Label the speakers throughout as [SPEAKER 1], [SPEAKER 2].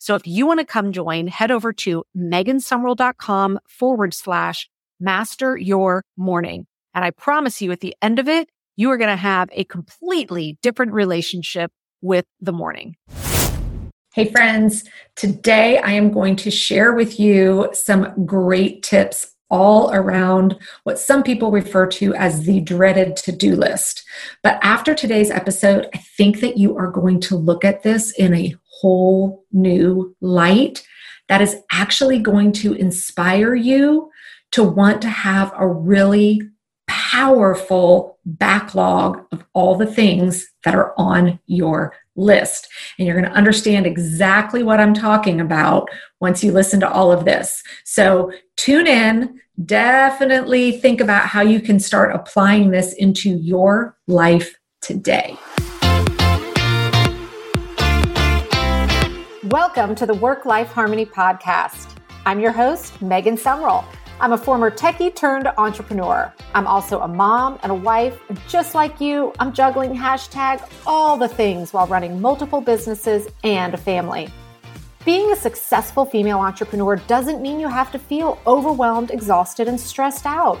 [SPEAKER 1] So if you want to come join, head over to megansumrell.com forward slash master your morning. And I promise you at the end of it, you are going to have a completely different relationship with the morning.
[SPEAKER 2] Hey, friends. Today I am going to share with you some great tips all around what some people refer to as the dreaded to do list. But after today's episode, I think that you are going to look at this in a whole new light that is actually going to inspire you to want to have a really powerful backlog of all the things that are on your list. And you're going to understand exactly what I'm talking about once you listen to all of this. So tune in. Definitely think about how you can start applying this into your life today.
[SPEAKER 1] Welcome to the Work Life Harmony Podcast. I'm your host, Megan Sumrell. I'm a former techie turned entrepreneur. I'm also a mom and a wife. And just like you, I'm juggling hashtag all the things while running multiple businesses and a family. Being a successful female entrepreneur doesn't mean you have to feel overwhelmed, exhausted, and stressed out.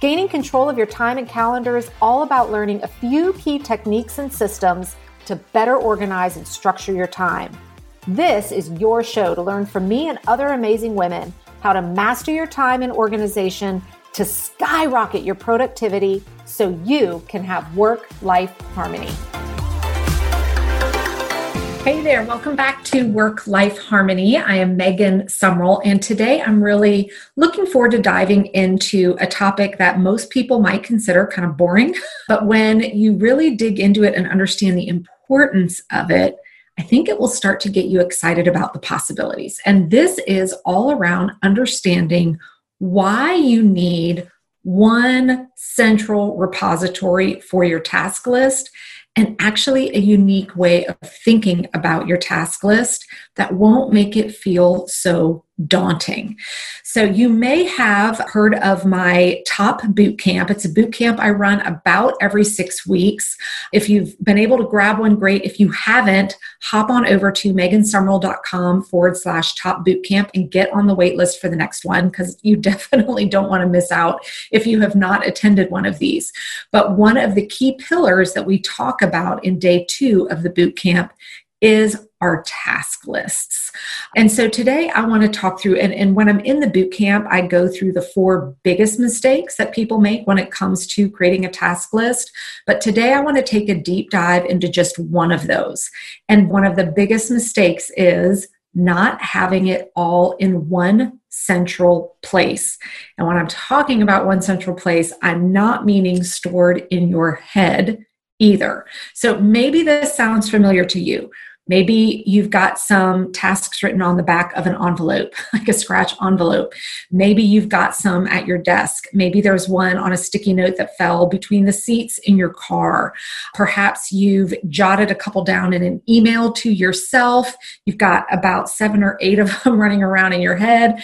[SPEAKER 1] Gaining control of your time and calendar is all about learning a few key techniques and systems to better organize and structure your time. This is your show to learn from me and other amazing women how to master your time and organization to skyrocket your productivity so you can have work life harmony.
[SPEAKER 2] Hey there, welcome back to Work Life Harmony. I am Megan Sumrell, and today I'm really looking forward to diving into a topic that most people might consider kind of boring. But when you really dig into it and understand the importance of it, I think it will start to get you excited about the possibilities. And this is all around understanding why you need one central repository for your task list and actually a unique way of thinking about your task list that won't make it feel so daunting. So, you may have heard of my top boot camp. It's a boot camp I run about every six weeks. If you've been able to grab one, great. If you haven't, hop on over to megansumrell.com forward slash top boot camp and get on the wait list for the next one because you definitely don't want to miss out if you have not attended one of these. But one of the key pillars that we talk about in day two of the boot camp is our task lists. And so today I want to talk through, and, and when I'm in the boot camp, I go through the four biggest mistakes that people make when it comes to creating a task list. But today I want to take a deep dive into just one of those. And one of the biggest mistakes is not having it all in one central place. And when I'm talking about one central place, I'm not meaning stored in your head either. So maybe this sounds familiar to you. Maybe you've got some tasks written on the back of an envelope, like a scratch envelope. Maybe you've got some at your desk. Maybe there's one on a sticky note that fell between the seats in your car. Perhaps you've jotted a couple down in an email to yourself. You've got about seven or eight of them running around in your head.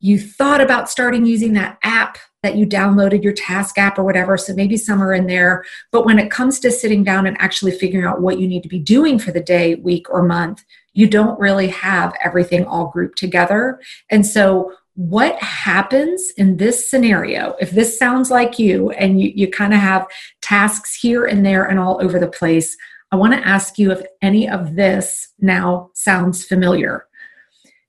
[SPEAKER 2] You thought about starting using that app that you downloaded your task app or whatever. So maybe some are in there. But when it comes to sitting down and actually figuring out what you need to be doing for the day, week, or month, you don't really have everything all grouped together. And so what happens in this scenario if this sounds like you and you, you kind of have tasks here and there and all over the place i want to ask you if any of this now sounds familiar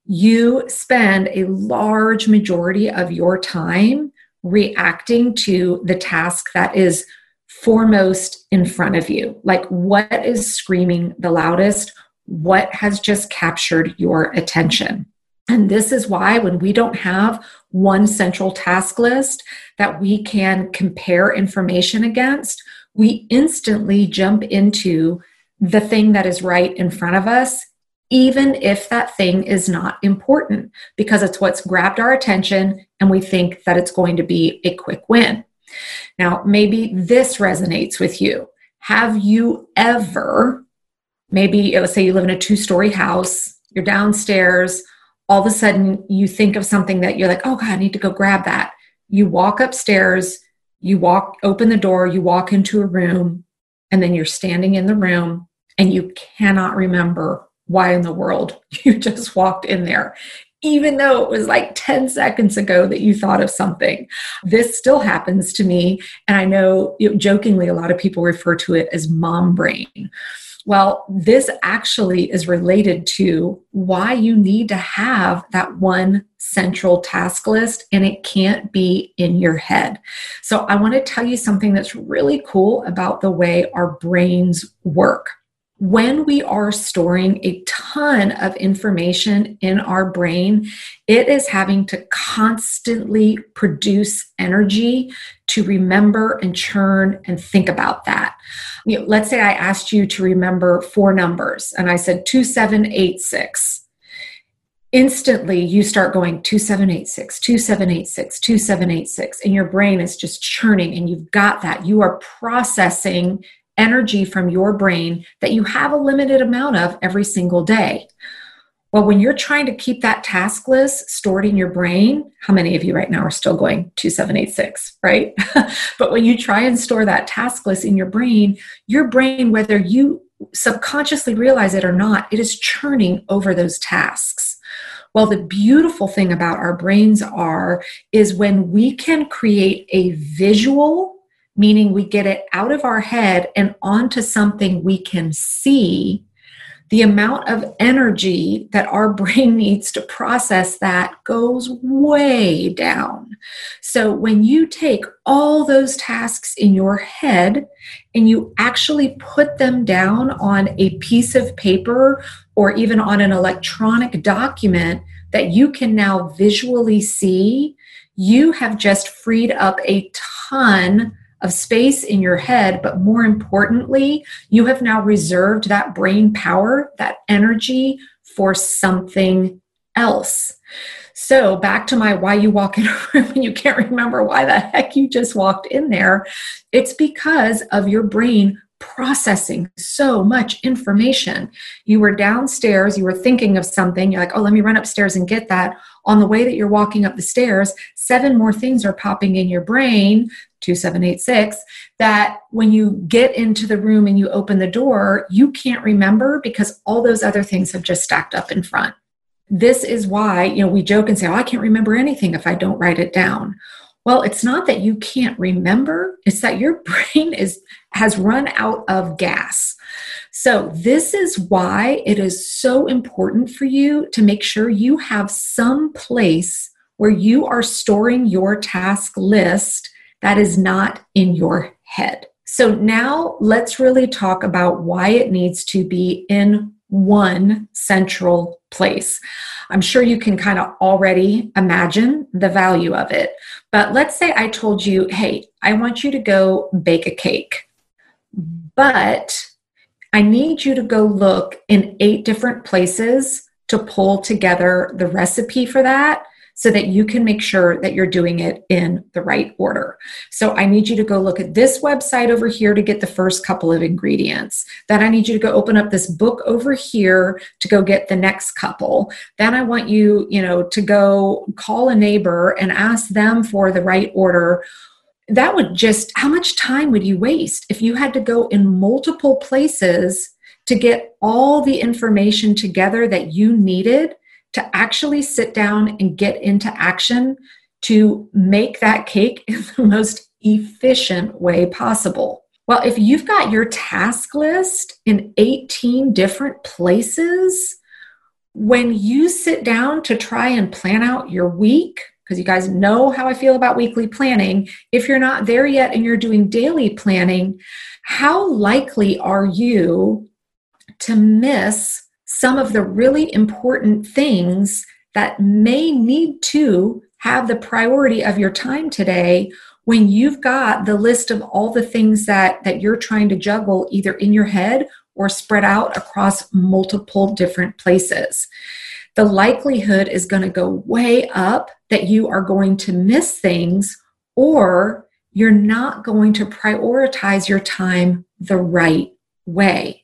[SPEAKER 2] you spend a large majority of your time reacting to the task that is foremost in front of you. Like, what is screaming the loudest? What has just captured your attention? And this is why, when we don't have one central task list that we can compare information against, we instantly jump into the thing that is right in front of us even if that thing is not important, because it's what's grabbed our attention and we think that it's going to be a quick win. Now, maybe this resonates with you. Have you ever, maybe let's say you live in a two story house, you're downstairs, all of a sudden you think of something that you're like, oh God, I need to go grab that. You walk upstairs, you walk, open the door, you walk into a room, and then you're standing in the room and you cannot remember why in the world you just walked in there even though it was like 10 seconds ago that you thought of something. This still happens to me. And I know, jokingly, a lot of people refer to it as mom brain. Well, this actually is related to why you need to have that one central task list and it can't be in your head. So, I want to tell you something that's really cool about the way our brains work when we are storing a ton of information in our brain, it is having to constantly produce energy to remember and churn and think about that. You know, let's say I asked you to remember four numbers and I said 2786 instantly you start going 2786 2786 2786 and your brain is just churning and you've got that you are processing energy from your brain that you have a limited amount of every single day. Well, when you're trying to keep that task list stored in your brain, how many of you right now are still going 2786, right? but when you try and store that task list in your brain, your brain, whether you subconsciously realize it or not, it is churning over those tasks. Well, the beautiful thing about our brains are is when we can create a visual meaning we get it out of our head and onto something we can see, the amount of energy that our brain needs to process that goes way down. So, when you take all those tasks in your head and you actually put them down on a piece of paper or even on an electronic document that you can now visually see, you have just freed up a ton of space in your head, but more importantly, you have now reserved that brain power, that energy for something else. So, back to my why you walk in a room and you can't remember why the heck you just walked in there. It's because of your brain processing so much information. You were downstairs, you were thinking of something, you're like, oh, let me run upstairs and get that. On the way that you're walking up the stairs, seven more things are popping in your brain 2786 that when you get into the room and you open the door, you can't remember because all those other things have just stacked up in front. This is why, you know, we joke and say, "Oh, I can't remember anything if I don't write it down." Well, it's not that you can't remember, it's that your brain is has run out of gas. So, this is why it is so important for you to make sure you have some place where you are storing your task list that is not in your head. So now let's really talk about why it needs to be in one central place. I'm sure you can kind of already imagine the value of it. But let's say I told you, hey, I want you to go bake a cake, but I need you to go look in eight different places to pull together the recipe for that so that you can make sure that you're doing it in the right order. So I need you to go look at this website over here to get the first couple of ingredients. Then I need you to go open up this book over here to go get the next couple. Then I want you, you know, to go call a neighbor and ask them for the right order that would just how much time would you waste if you had to go in multiple places to get all the information together that you needed to actually sit down and get into action to make that cake in the most efficient way possible. Well, if you've got your task list in 18 different places, when you sit down to try and plan out your week, because you guys know how I feel about weekly planning, if you're not there yet and you're doing daily planning, how likely are you to miss some of the really important things that may need to have the priority of your time today when you've got the list of all the things that that you're trying to juggle either in your head or spread out across multiple different places. The likelihood is going to go way up that you are going to miss things or you're not going to prioritize your time the right way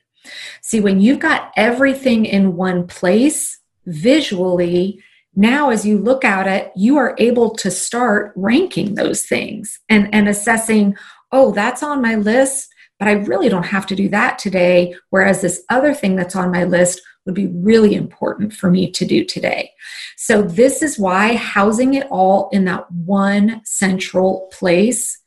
[SPEAKER 2] see when you've got everything in one place visually now as you look at it you are able to start ranking those things and and assessing oh that's on my list but i really don't have to do that today. Whereas this other thing that's on my list would be really important for me to do today. So this is why housing it all in that one central place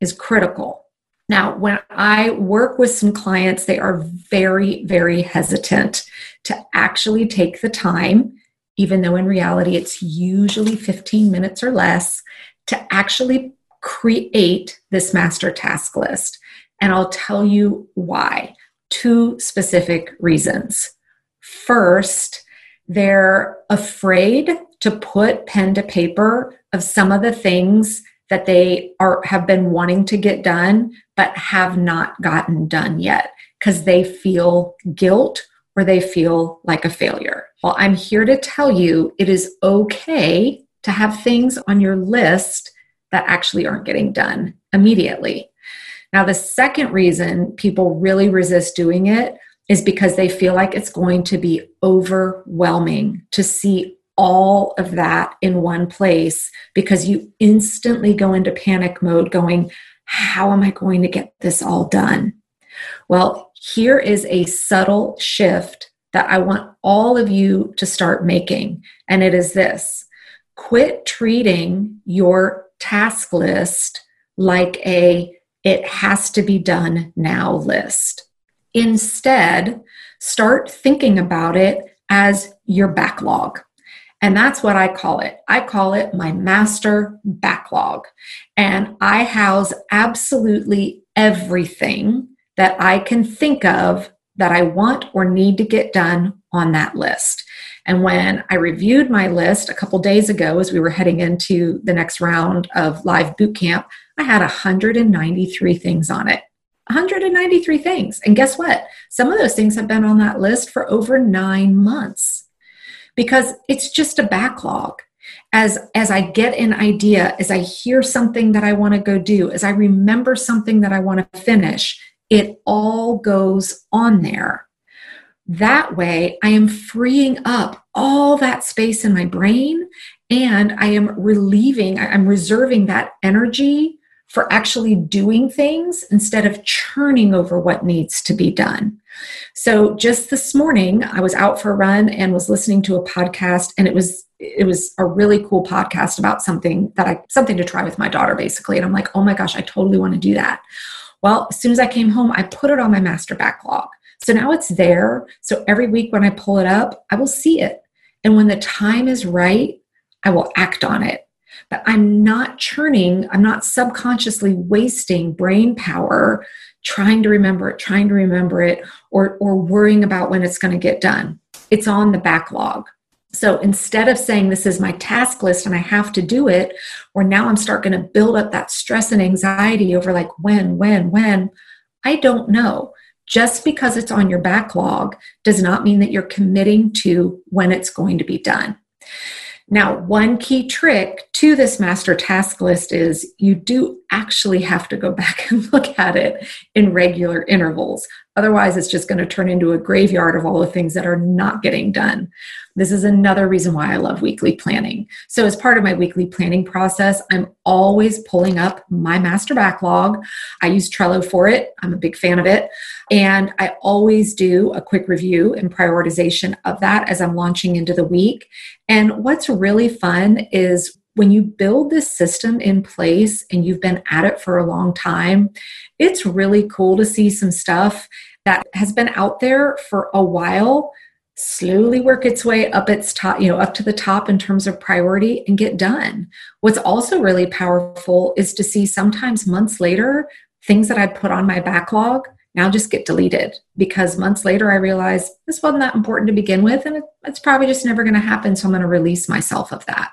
[SPEAKER 2] is critical now, when I work with some clients, they are very, very hesitant to actually take the time even though in reality it's usually 15 minutes or less, to actually create this master task list. And I'll tell you why. Two specific reasons. First, they're afraid to put pen to paper of some of the things that they are have been wanting to get done but have not gotten done yet because they feel guilt or they feel like a failure. Well, I'm here to tell you it is okay to have things on your list that actually aren't getting done immediately. Now, the second reason people really resist doing it is because they feel like it's going to be overwhelming to see all of that in one place because you instantly go into panic mode going, How am I going to get this all done? Well, here is a subtle shift that I want all of you to start making. And it is this quit treating your task list like a it has to be done now list. Instead, start thinking about it as your backlog. And that's what I call it. I call it my master backlog. And I house absolutely everything that I can think of that I want or need to get done on that list. And when I reviewed my list a couple days ago as we were heading into the next round of live boot camp, I had 193 things on it. 193 things. And guess what? Some of those things have been on that list for over nine months because it's just a backlog. As, as I get an idea, as I hear something that I want to go do, as I remember something that I want to finish, it all goes on there. That way, I am freeing up all that space in my brain and I am relieving, I'm reserving that energy for actually doing things instead of churning over what needs to be done. So just this morning, I was out for a run and was listening to a podcast and it was it was a really cool podcast about something that I something to try with my daughter basically and I'm like, "Oh my gosh, I totally want to do that." Well, as soon as I came home, I put it on my master backlog. So now it's there. So every week when I pull it up, I will see it. And when the time is right, I will act on it. But I'm not churning, I'm not subconsciously wasting brain power trying to remember it, trying to remember it, or, or worrying about when it's going to get done. It's on the backlog. So instead of saying this is my task list and I have to do it, or now I'm start going to build up that stress and anxiety over like when, when, when, I don't know. Just because it's on your backlog does not mean that you're committing to when it's going to be done. Now, one key trick to this master task list is you do actually have to go back and look at it in regular intervals. Otherwise, it's just going to turn into a graveyard of all the things that are not getting done. This is another reason why I love weekly planning. So, as part of my weekly planning process, I'm always pulling up my master backlog. I use Trello for it, I'm a big fan of it. And I always do a quick review and prioritization of that as I'm launching into the week. And what's really fun is when you build this system in place and you've been at it for a long time, it's really cool to see some stuff that has been out there for a while slowly work its way up its top, you know, up to the top in terms of priority and get done. What's also really powerful is to see sometimes months later, things that I put on my backlog now just get deleted because months later I realize this wasn't that important to begin with and it's probably just never going to happen. So I'm going to release myself of that.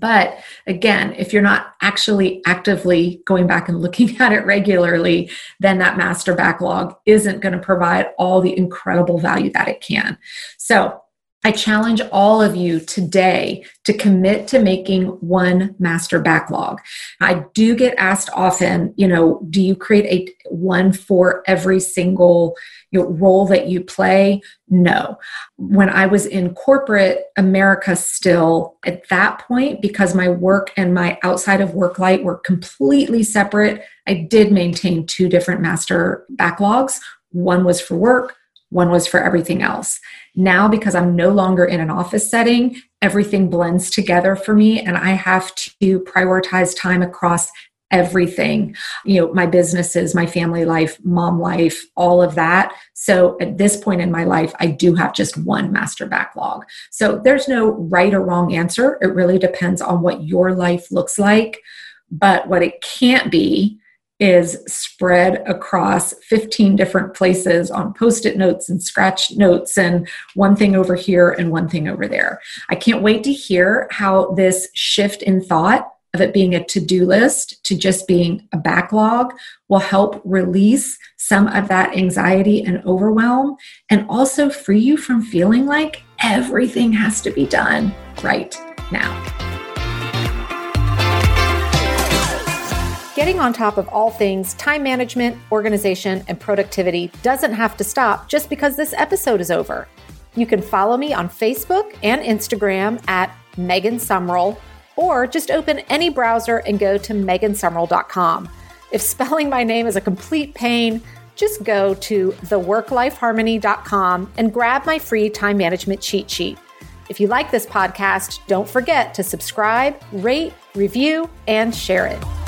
[SPEAKER 2] But again, if you're not actually actively going back and looking at it regularly, then that master backlog isn't going to provide all the incredible value that it can. So I challenge all of you today to commit to making one master backlog. I do get asked often, you know, do you create a one for every single you know, role that you play? No. When I was in corporate America, still at that point, because my work and my outside of work light were completely separate, I did maintain two different master backlogs. One was for work, one was for everything else. Now, because I'm no longer in an office setting, everything blends together for me, and I have to prioritize time across everything. You know my businesses my family life mom life all of that. So at this point in my life i do have just one master backlog. So there's no right or wrong answer. It really depends on what your life looks like. But what it can't be is spread across 15 different places on post it notes and scratch notes, and one thing over here and one thing over there. I can't wait to hear how this shift in thought of it being a to do list to just being a backlog will help release some of that anxiety and overwhelm and also free you from feeling like everything has to be done right now.
[SPEAKER 1] Getting on top of all things time management, organization, and productivity doesn't have to stop just because this episode is over. You can follow me on Facebook and Instagram at Megan Sumrell, or just open any browser and go to megansumrell.com. If spelling my name is a complete pain, just go to theworklifeharmony.com and grab my free time management cheat sheet. If you like this podcast, don't forget to subscribe, rate, review, and share it.